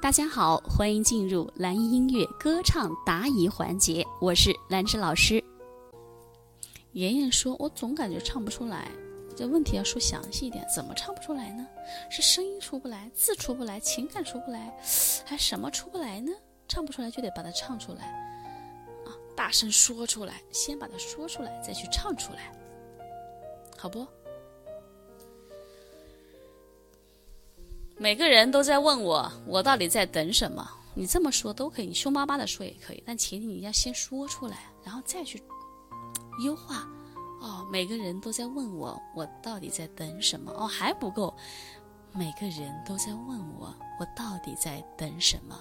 大家好，欢迎进入蓝音音乐歌唱答疑环节，我是兰芝老师。妍妍说：“我总感觉唱不出来，这问题要说详细一点，怎么唱不出来呢？是声音出不来，字出不来，情感出不来，还什么出不来呢？唱不出来就得把它唱出来啊，大声说出来，先把它说出来，再去唱出来，好不？”每个人都在问我，我到底在等什么？你这么说都可以，你凶巴巴的说也可以，但前提你要先说出来，然后再去优化。哦，每个人都在问我，我到底在等什么？哦，还不够，每个人都在问我，我到底在等什么？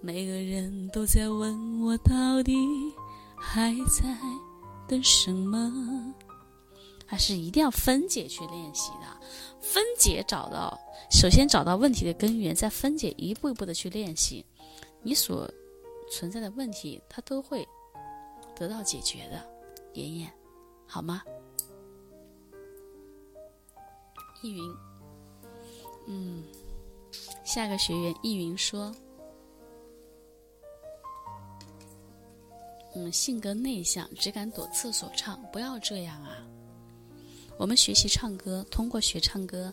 每个人都在问我，到底还在等什么？还是一定要分解去练习的，分解找到，首先找到问题的根源，再分解，一步一步的去练习，你所存在的问题，它都会得到解决的。妍妍，好吗？易云，嗯，下个学员易云说，嗯，性格内向，只敢躲厕所唱，不要这样啊。我们学习唱歌，通过学唱歌，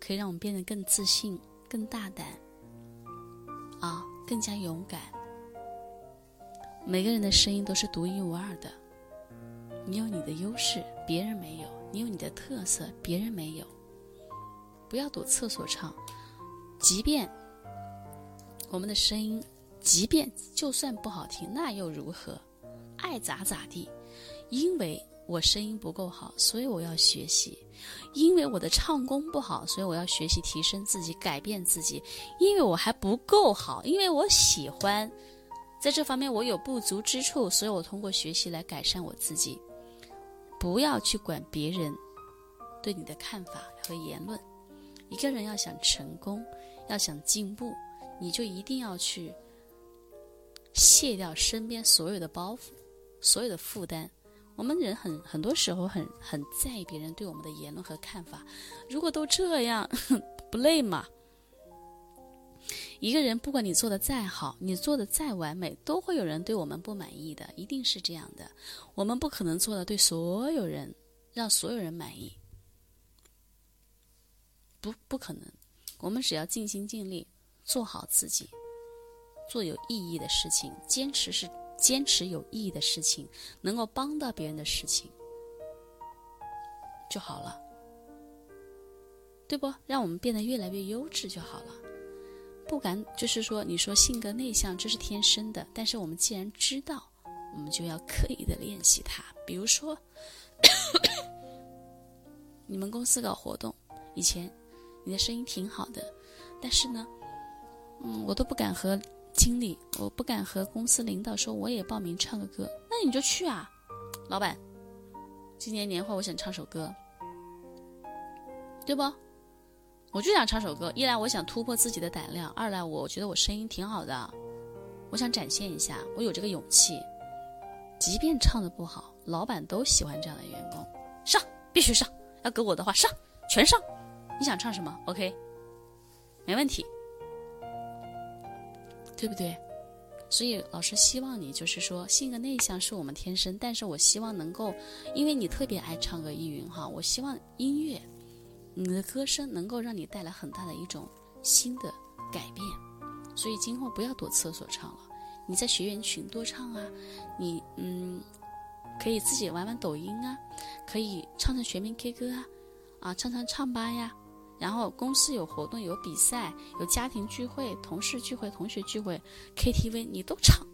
可以让我们变得更自信、更大胆，啊，更加勇敢。每个人的声音都是独一无二的，你有你的优势，别人没有；你有你的特色，别人没有。不要躲厕所唱，即便我们的声音，即便就算不好听，那又如何？爱咋咋地，因为。我声音不够好，所以我要学习；因为我的唱功不好，所以我要学习提升自己、改变自己；因为我还不够好，因为我喜欢，在这方面我有不足之处，所以我通过学习来改善我自己。不要去管别人对你的看法和言论。一个人要想成功，要想进步，你就一定要去卸掉身边所有的包袱、所有的负担。我们人很很多时候很很在意别人对我们的言论和看法，如果都这样，不累吗？一个人不管你做的再好，你做的再完美，都会有人对我们不满意的，一定是这样的。我们不可能做到对所有人让所有人满意，不不可能。我们只要尽心尽力做好自己，做有意义的事情，坚持是。坚持有意义的事情，能够帮到别人的事情就好了，对不？让我们变得越来越优质就好了。不敢，就是说，你说性格内向，这是天生的。但是我们既然知道，我们就要刻意的练习它。比如说，你们公司搞活动，以前你的声音挺好的，但是呢，嗯，我都不敢和。经理，我不敢和公司领导说我也报名唱个歌，那你就去啊，老板，今年年会我想唱首歌，对不？我就想唱首歌，一来我想突破自己的胆量，二来我觉得我声音挺好的，我想展现一下我有这个勇气，即便唱的不好，老板都喜欢这样的员工，上必须上，要给我的话上全上，你想唱什么？OK，没问题。对不对？所以老师希望你就是说，性格内向是我们天生，但是我希望能够，因为你特别爱唱歌，依云哈，我希望音乐，你的歌声能够让你带来很大的一种新的改变。所以今后不要躲厕所唱了，你在学员群多唱啊，你嗯，可以自己玩玩抖音啊，可以唱唱全民 K 歌啊，啊，唱唱唱吧呀。然后公司有活动、有比赛、有家庭聚会、同事聚会、同学聚会、KTV，你都唱。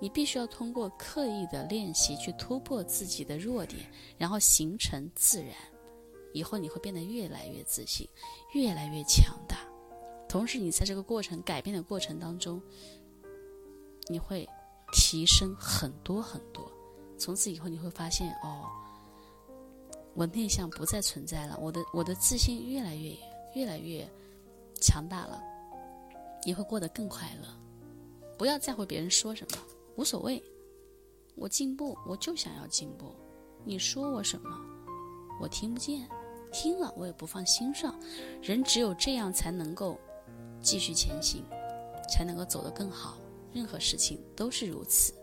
你必须要通过刻意的练习去突破自己的弱点，然后形成自然。以后你会变得越来越自信，越来越强大。同时，你在这个过程改变的过程当中，你会提升很多很多。从此以后，你会发现哦。我内向不再存在了，我的我的自信越来越越来越强大了，你会过得更快乐。不要在乎别人说什么，无所谓。我进步，我就想要进步。你说我什么，我听不见，听了我也不放心上。人只有这样才能够继续前行。才能够走得更好。任何事情都是如此。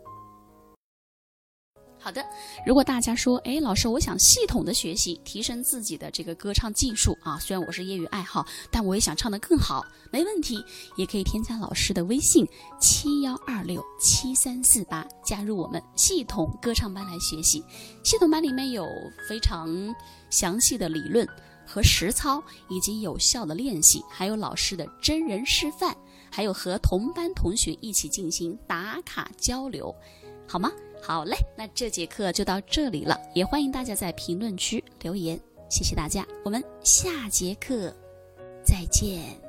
好的，如果大家说，哎，老师，我想系统的学习，提升自己的这个歌唱技术啊，虽然我是业余爱好，但我也想唱得更好，没问题，也可以添加老师的微信七幺二六七三四八，加入我们系统歌唱班来学习。系统班里面有非常详细的理论和实操，以及有效的练习，还有老师的真人示范，还有和同班同学一起进行打卡交流，好吗？好嘞，那这节课就到这里了，也欢迎大家在评论区留言，谢谢大家，我们下节课再见。